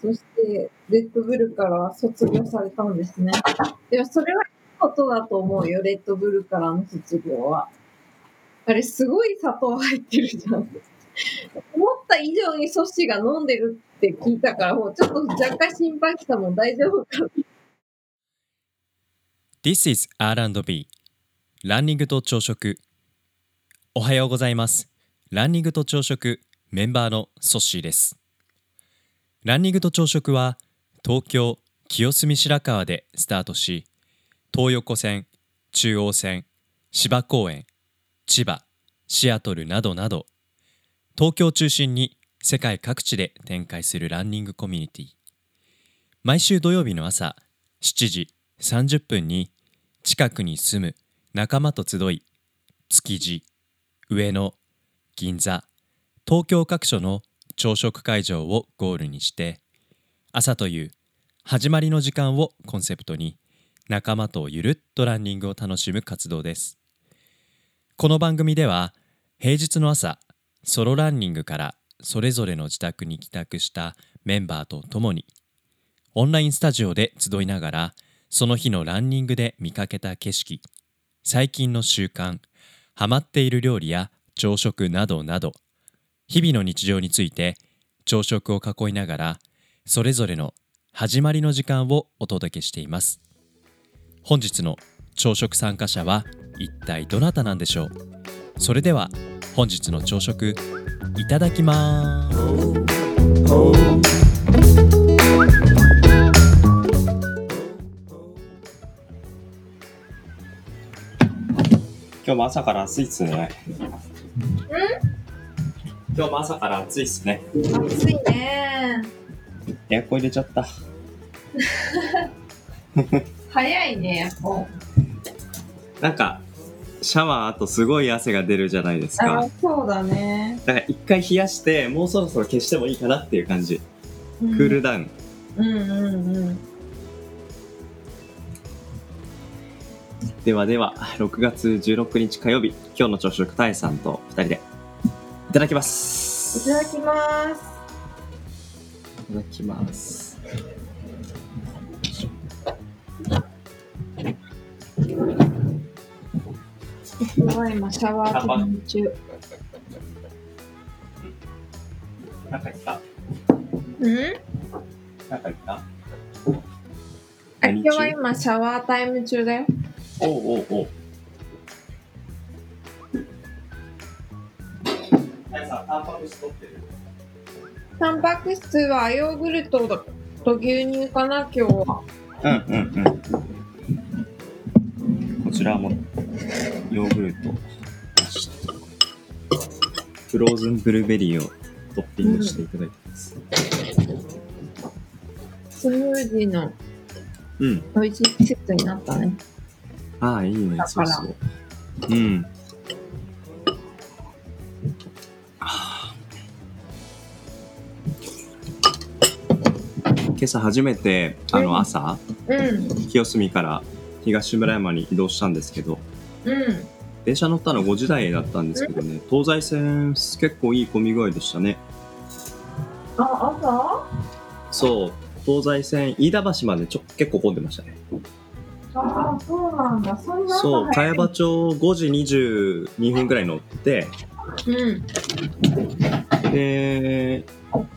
そして、レッドブルから卒業されたんですね。でも、それはいいことだと思うよ、レッドブルからの卒業は。あれ、すごい砂糖入ってるじゃん。思った以上にソシが飲んでるって聞いたから、もうちょっと若干心配したもん、大丈夫かな This is R&B ランニングと朝食おはようございますランニングと朝食メンバーのソッシーですランニングと朝食は東京清澄白河でスタートし東横線中央線芝公園千葉シアトルなどなど東京を中心に世界各地で展開するランニングコミュニティ。毎週土曜日の朝7時30分に近くに住む仲間と集い築地上野銀座東京各所の朝食会場をゴールにして朝という始まりの時間をコンセプトに仲間とゆるっとランニングを楽しむ活動ですこの番組では平日の朝ソロランニングからそれぞれの自宅に帰宅したメンバーと共にオンラインスタジオで集いながらその日のランニングで見かけた景色最近の習慣ハマっている料理や朝食などなど日々の日常について朝食を囲いながらそれぞれの始まりの時間をお届けしています。本日の朝食参加者は一体どなたなんでしょう？それでは本日の朝食いただきます。今日も朝から暑いっすね。今日も朝から暑いっすね。暑いね。エアコン入れちゃった。早いね、もなんか、シャワーあとすごい汗が出るじゃないですあか。、そうだね。だから一回冷やして、もうそろそろ消してもいいかなっていう感じ。ククールダウン。うんうんうん。ではでは、6月16日火曜日、今日の朝食、タエさんと2人で。いただきまいす。ただきます。いただきます。僕は今シャワータイム中。なんか言った？うん？なんか言った？あ今日は今シャワータイム中だよ。おうおうおう。タンパク質取ってるタンパク質はヨーグルトと牛乳かな、今日は。うんうんうん。こちらもヨーグルト、フローズンブルーベリーをトッピングしていただいてます。スムージーのうん。美味しい季節になったね。ああ、いいねそうそう。うん。朝初めて、あうんの朝、うん。清澄から東村山に移動したんですけど、うん。電車乗ったの5時台だったんですけどね、東西線結構いい混み具合でしたね。あ、朝？そう、東西線飯田橋までちょ結構混んでましたね。ああ、そうなんだ。そんな朝そう、茅場町5時22分ぐらい乗って、うん。で、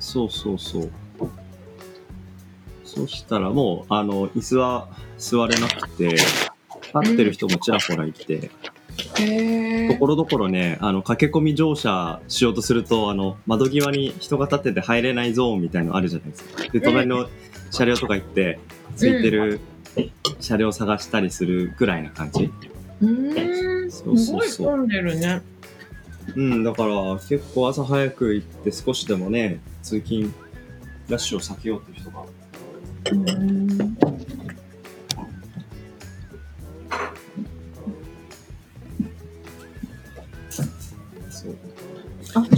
そうそうそう。そしたらもう、あの、椅子は座れなくて、立ってる人もちらほらいて。ところどころね、あの、駆け込み乗車しようとすると、あの、窓際に人が立ってて入れないゾーンみたいのあるじゃないですか。で、隣の車両とか行って、ついてる車両探したりするぐらいな感じ。うーん。すそうそうそうごい混んでるね。うん、だから結構朝早く行って少しでもね、通勤ラッシュを避けようっていう人が。ち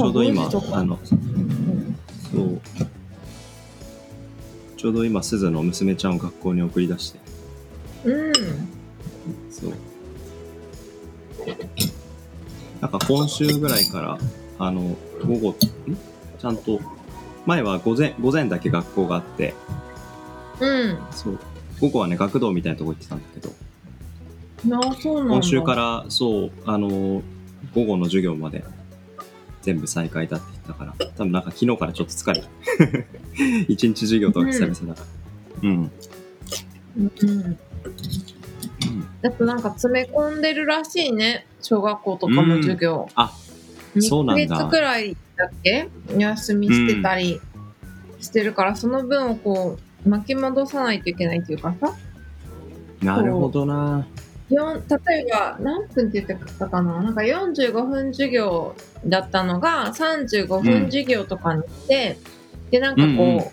ょうど今、あの、そう。ちょうど今、鈴の娘ちゃんを学校に送り出して、うん。そう。なんか今週ぐらいから、あの、午後、ん？ちゃんと前は午前午前だけ学校があってうん。そう午後はね学童みたいなとこ行ってたんだけどああ、そうなんだ。今週からそうあの午後の授業まで全部再開だって言ったから多分なんか昨日からちょっと疲れた 一日授業とか久々だからうん、うん。だってなんか詰め込んでるらしいね。小学校とかも授業。あそうなんだ2ヶ月くらいだっけ？お休みしてたりしてるから、その分をこう巻き戻さないといけないっていうかさ。なるほどな。例えば何分って言ってたかな？なんか45分授業だったのが35分授業とかにして、でなんかこ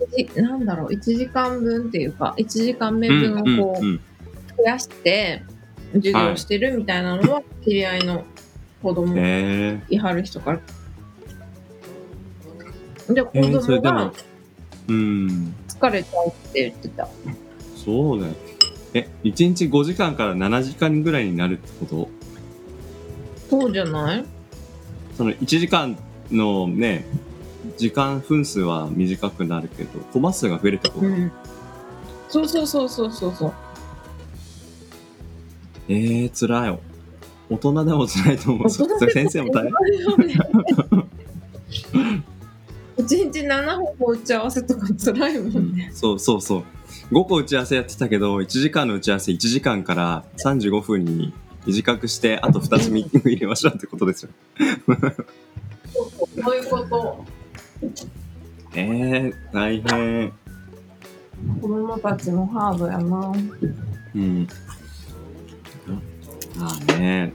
う、じなんだろう1時間分っていうか1時間目分をこううんうん増やして授業してるみたいなのは知り合いの子供いはる人から。で子供がうん疲れちゃうって言ってた。そうだよ。え1日5時間から7時間ぐらいになるってこと？そうじゃない？その1時間のね時間分数は短くなるけどコマ数が増えるってこと、うん。そうそうそうそうそうそう。えー、辛い。大人でも辛いと思う。先生も大変一日7本も打ち合わせとか辛いもんね。そうそうそう5個打ち合わせやってたけど1時間の打ち合わせ1時間から35分に短くしてあと2つミーティング入れましょうってことですよそういうこと。えー、大変子供たちもハードやな。うんああね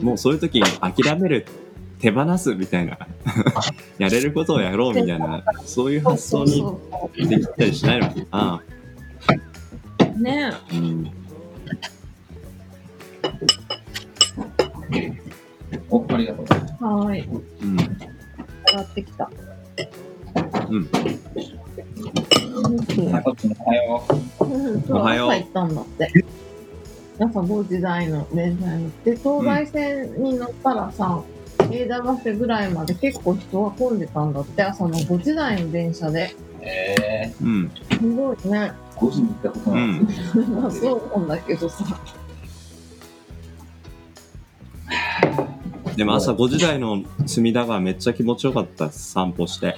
もうそういう時に諦める手放すみたいな。やれることをやろうみたいな。そういう発想にできたりしないのかな。ねうん。お、ありがとう。はーい。うん。上がってきた。うん。さこちんおはようん、おはよう。朝行ったんだって。朝5時台の電車に乗って、東西線に乗ったらさ、飯田橋ぐらいまで結構人が混んでたんだって、朝の5時台の電車で。う。えうんすごいね。ー、5時に行ったことうない。んまあそうなんだけどさ。でも朝5時台の隅田川めっちゃ気持ちよかったです散歩して。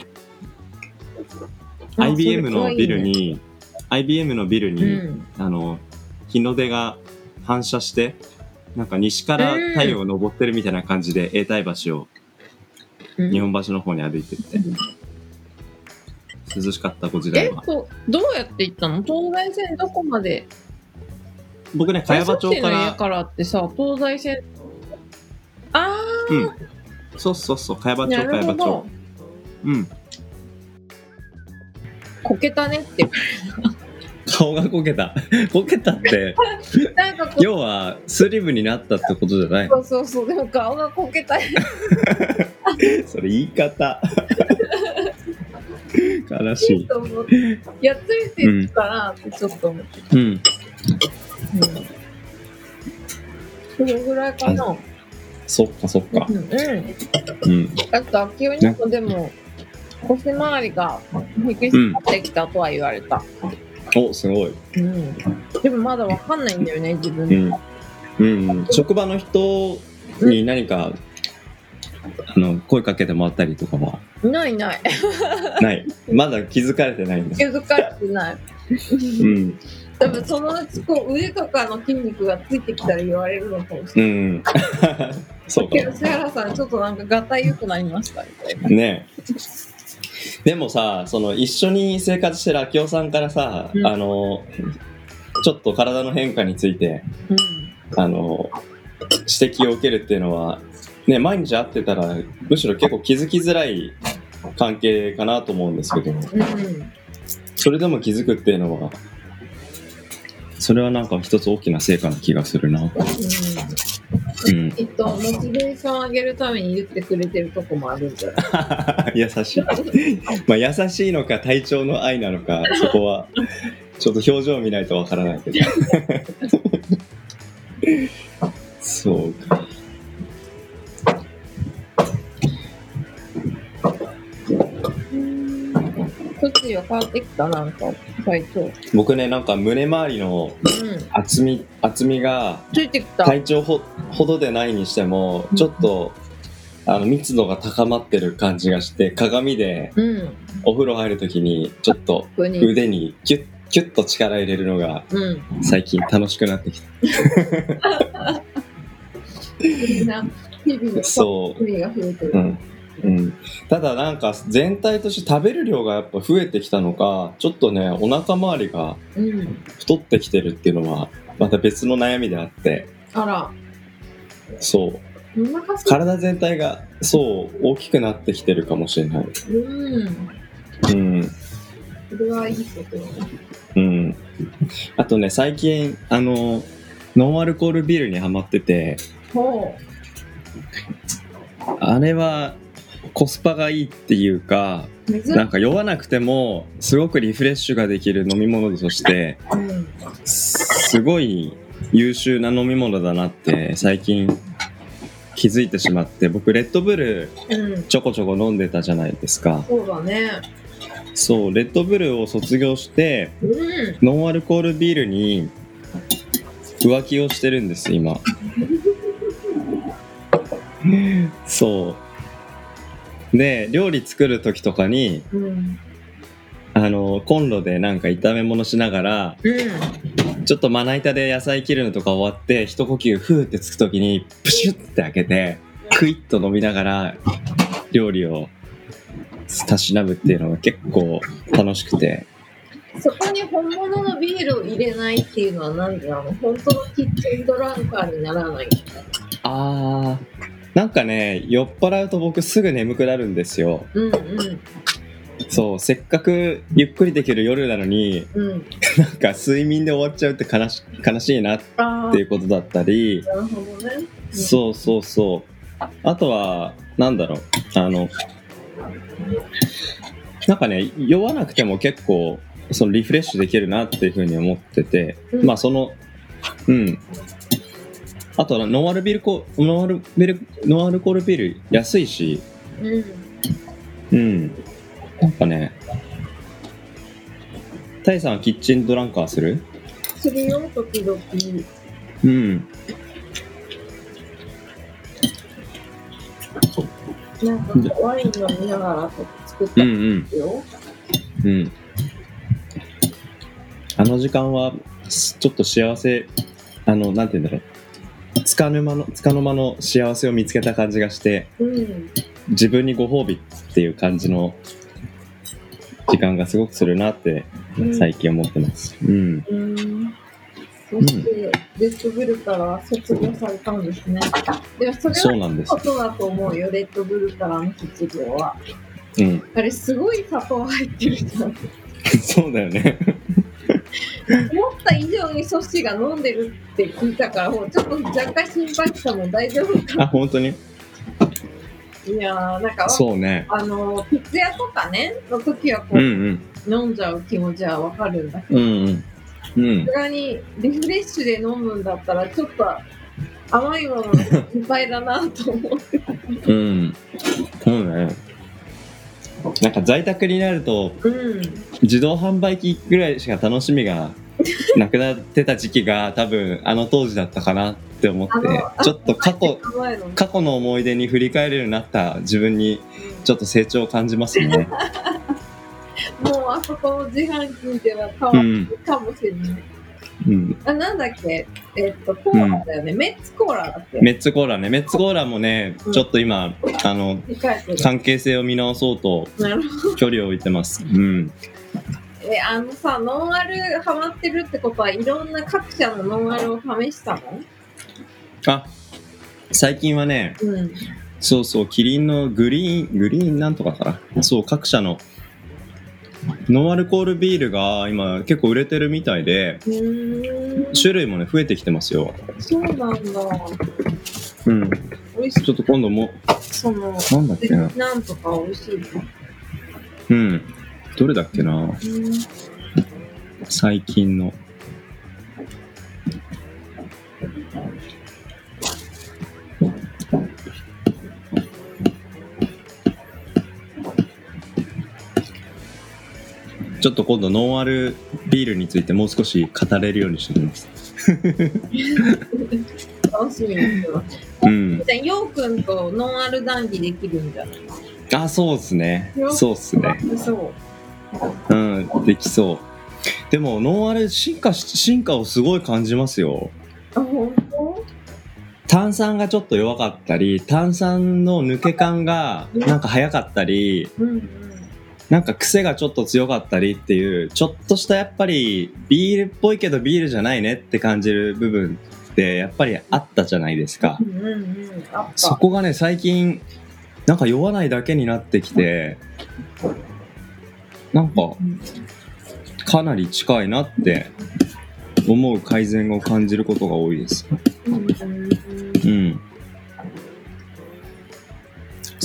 IBM のビルに、IBM のビルに、うん。あの、日の出が反射して、なんか西から太陽が昇ってるみたいな感じで、永代橋をうん。日本橋の方に歩いてって、涼しかった5時台えは。そうどうやって行ったの？東西線どこまで？僕ね、茅場町かえソッシーの家ら、からってさ東西線。あうん。そうそうそう、茅場あ町、茅場町。うん。こけたねって顔がこけた。こけたって、なんかこ要はスリムになったってことじゃないそうそうそう。でも顔がこけたね それ言い方。悲しい。と思ってやっついてるかなってちょっと思って、うん。うん。それぐらいかな。そっかそっか。う。ん、うん、うん。あと秋代にもでも腰回りが引き締まってきたとは言われた、お、すごい。うん、でもまだわかんないんだよね自分で、うん。うん。職場の人に何か、あの、声かけてもらったりとかは？ないない ない。まだ気づかれてないんだ。気づかれてないうん。多分そのうちこう腕とかの筋肉がついてきたら言われるのかもしれないうん。そうかけど。瀬原さんちょっとなんかがたい良くなりましたみたいなねでもさ、その一緒に生活してる明夫さんからさ、うん。あの、ちょっと体の変化について、あの、指摘を受けるっていうのは、ね、毎日会ってたら、むしろ結構気づきづらい関係かなと思うんですけど、うん、うんそれでも気づくっていうのは、それはなんか一つ大きな成果な気がするな。うん。きっとモチベーション上げるために言ってくれてるとこもあるんじゃない？優しい。まあ優しいのか体調の愛なのか、そこは、ちょっと表情を見ないとわからないけど。そうか。そっちは変わってきた、なんか、体調。うん。僕ねなんか胸周りの厚み厚みがついてきた。体調ほほどでないにしてもちょっとあの密度が高まってる感じがして鏡でうん。お風呂入るときにちょっと。腕にキュッキュッと力入れるのがうん。最近楽しくなってきみんな、日々のそううんうん、ただなんか全体として食べる量がやっぱ増えてきたのかちょっとねお腹周りがうん。太ってきてるっていうのはまた別の悩みであって。あら、そう。体全体がそう大きくなってきてるかもしれない。うん。うん。それはいいこと。うん。あとね最近あのノンアルコールビールにハマってて。ほあれはコスパがいいっていうか。なんか酔わなくてもすごくリフレッシュができる飲み物としてうん。すごい優秀な飲み物だなって最近気づいてしまって僕レッドブルうん。ちょこちょこ飲んでたじゃないですかそうだね。そうレッドブルを卒業してうん。ノンアルコールビールに浮気をしてるんです今 そうで料理作る時とかにうん。あのコンロでなんか炒め物しながらうん。ちょっとまな板で野菜切るのとか終わって一呼吸フーってつく時にプシュッて開けてクイッと飲みながら料理をたしなむっていうのが結構楽しくてそこに本物のビールを入れないっていうのは何でなの？本当のキッチンドランカーにならないあーなんかね酔っ払うと僕すぐ眠くなるんですよ。うんうん。そうせっかくゆっくりできる夜なのにうん。なんか睡眠で終わっちゃうって悲し悲しいなってい、うことだったり。なるほどね。そうそうそう。あとはなんだろう。あのなんかね酔わなくても結構そのリフレッシュできるなっていうふうに思ってて、うん。まあそのうんあとはノンアルビールコノンアルビールノンアルコールビール安いしうん。うんなんかねタイさんはキッチンドランカーする？するよ、時々。うんなんかワイン飲みながら作ったうんうんんですよ。うん。あの時間は、すちょっと幸せ、あの、なんて言うんだろう。つかぬ間の、つかの間の幸せを見つけた感じがして、うん。自分にご褒美っていう感じの時間がすごくするなってうん最近思ってます。うん。うん。そして、レッドブルから卒業されたんですね。でもそれはこ。とだと思うよ、レッドブルからの卒業は。うん。あれ、すごい砂糖入ってるじゃん。そうだよね。思った以上にソシが飲んでるって聞いたから、もうちょっと若干心配したもん大丈夫かあ、本当に？いやー、なんか、そうね。あの、ピッツ屋とかね、の時はこうんう、うん。飲んじゃう気持ちはわかるんだけど、うんうん。うんさ。すがにリフレッシュで飲むんだったら、ちょっと甘いものが心配だなと思って。うん。そうね。なんか在宅になると、うん。自動販売機ぐらいしか楽しみがなくなってた時期が多分あの当時だったかなって思ってちょっと過去過去の思い出に振り返れるようになった自分にちょっと成長を感じますね。もうあそこの自販機では変わうんるかもしれない。うん、あ、なんだっけ？えっと、コーラだよね。メッツコーラだっけ？メッツコーラねメッツコーラもねうんちょっと今あの。関係性を見直そうと。距離を置いてます。うん、え、あのさ、ノンアルハマってるってことはいろんな各社のノンアルを試したの？あ最近はねうん。そうそうキリンのグリーングリーンなんとかかな？そう各社のノンアルコールビールが今結構売れてるみたいで。種類もね増えてきてますよ。そうなんだ。うん。ちょっと今度もその、なんだっけな。なんとか美味しい。うん。どれだっけな。うん。最近の。ちょっと今度ノンアルビールについてもう少し語れるようにしておきます。楽しみにしてます。うん。ようくんとノンアル談義できるんじゃない？あ、そうっすね。そうっすね。そう。うん、できそう。でも、ノンアル進化し、進化をすごい感じますよ。あ、本当？炭酸がちょっと弱かったり、炭酸の抜け感がなんか早かったり、うんうん。なんか癖がちょっと強かったりっていう、ちょっとしたやっぱりビールっぽいけどビールじゃないねって感じる部分ってやっぱりあったじゃないですかう。んうんうん。そこがね、最近、なんか酔わないだけになってきて、なんか、かなり近いなって思う改善を感じることが多いです。うん。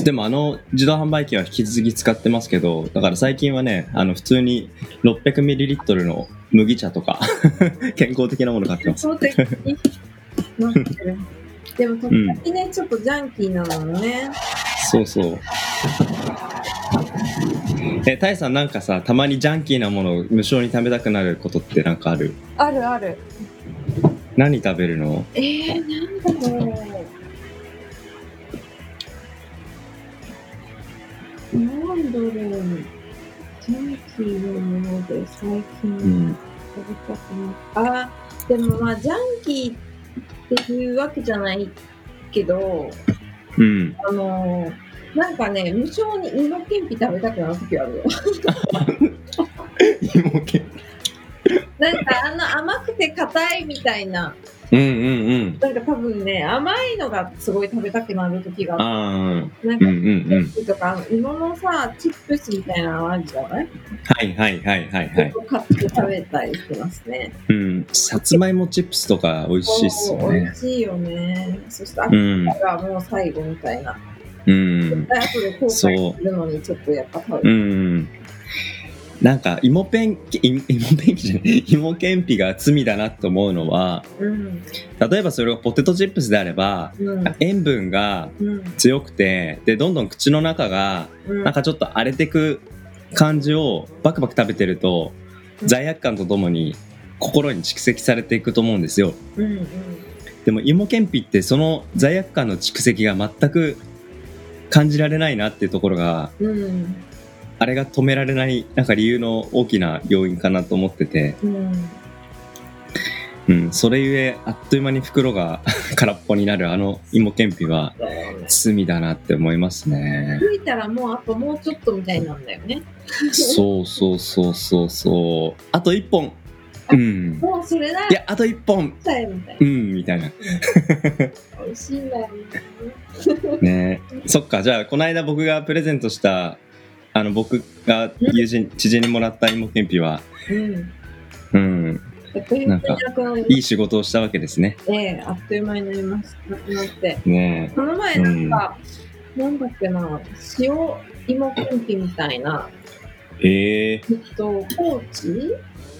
でもあの自動販売機は引き続き使ってますけど、だから最近はね、あの普通に 600ml の麦茶とか 健康的なもの買ってます。でも、時々ね、ちょっとジャンキーなのよね。そうそう。え、タイさんなんかさ、たまにジャンキーなものを無性に食べたくなることってなんかある？あるある。何食べるの？えー、なんだろう。なんだろう。ジャンキーなもので最う近ん。食べたくなった。あ、でもまあ、ジャンキーっていうわけじゃないけど、うん。あのーなんかね、無性に芋けんぴ食べたくなる時あるよ。芋けなんかあの甘くて硬いみたいな、うんうんうん。なんか多分ね、甘いのがすごい食べたくなる時がある。なんうんか、うんうん。とか、あの芋のさ、チップスみたいなのあるじゃない？はいはいはいはいはい。買って食べたりしてますね。うん。さつまいもチップスとか美味しいっすよね美味。しいよね。そして、あ。がもう最後みたいな。うん。あとで後悔するのにちょっとやっぱ食べうる。ん。なんか芋ペン 芋ペンキじゃない、芋けんぴが罪だなと思うのは、うん。例えばそれがポテトチップスであれば、うん。塩分がうん。強くて、で、どんどん口の中が、うん。なんかちょっと荒れてく感じをバクバク食べてると、うん罪悪感とともに心に蓄積されていくと思うんですよ。うんうん。でも芋けんぴってその罪悪感の蓄積が全く感じられないなっていうところが、うん。あれが止められないなんか理由の大きな要因かなと思ってて、うん。うん、それゆえあっという間に袋が 空っぽになるあの芋けんぴは。罪だなって思いますね。吹いたらもうあともうちょっとみたいなんだよね。そうそうそうそうそう。あと一本。うん。もうそれだいや、あと一本。う。ん、みたいな。美味しいんだよね。ねそっか、じゃあ、この間僕がプレゼントした、あの、僕が友人、知人にもらった芋けんぴは、うん。うん、ないい仕事をしたわけですね。ええあっという間になりました。なくなって。ねこの前なんか、なんだっけな、塩芋けんぴみたいな、えええっと、高知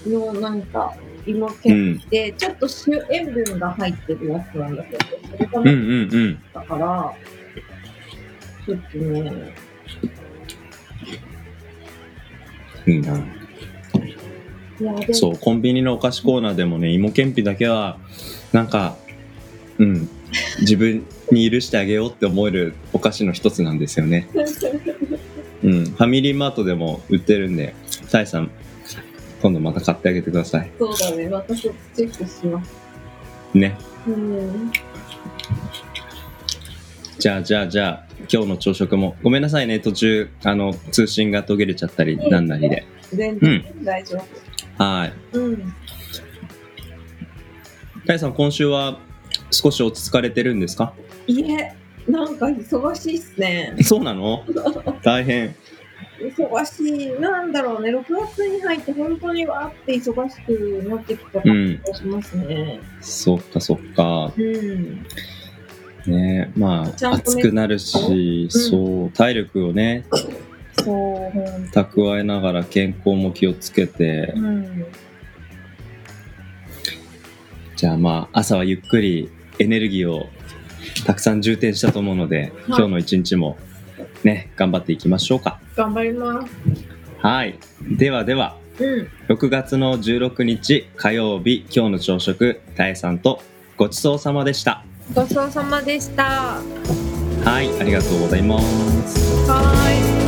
のなんか芋けんぴで、ちょっと塩塩分が入ってるやつなんだけど、それがうんうなんうん。だから、ちょっとね、いいな。そう、コンビニのお菓子コーナーでもね、芋けんぴだけは、なんか、うん、自分に許してあげようって思えるお菓子の一つなんですよね。うん、ファミリーマートでも売ってるんで、サイさん、今度また買ってあげてください。そうだね、私チェックします。ね。うん。じゃあ、じゃあ、じゃあ、今日の朝食も、ごめんなさいね、途中、あの、通信が途切れちゃったり、なんなりで。全然大丈はい。夫。うん。タイさん、今週は少し落ち着かれてるんですか？いえ、なんか忙しいっすね。そうなの？大変。忙しい。なんだろうね、6月に入って本当にわーって忙しくなってきたうん。感じがしますね。そっか、そっか。うん。ねまあ、ね暑くなるし、そう、体力をね、そう、蓄えながら健康も気をつけて、うん。じゃあまあ、朝はゆっくりエネルギーをたくさん充填したと思うので、今日の一日もね、頑張っていきましょうか。頑張ります。はい。ではでは、うん。6月の16日火曜日今日の朝食たえさんとごちそうさまでしたごちそうさまでした。ははいありがとうございますーい。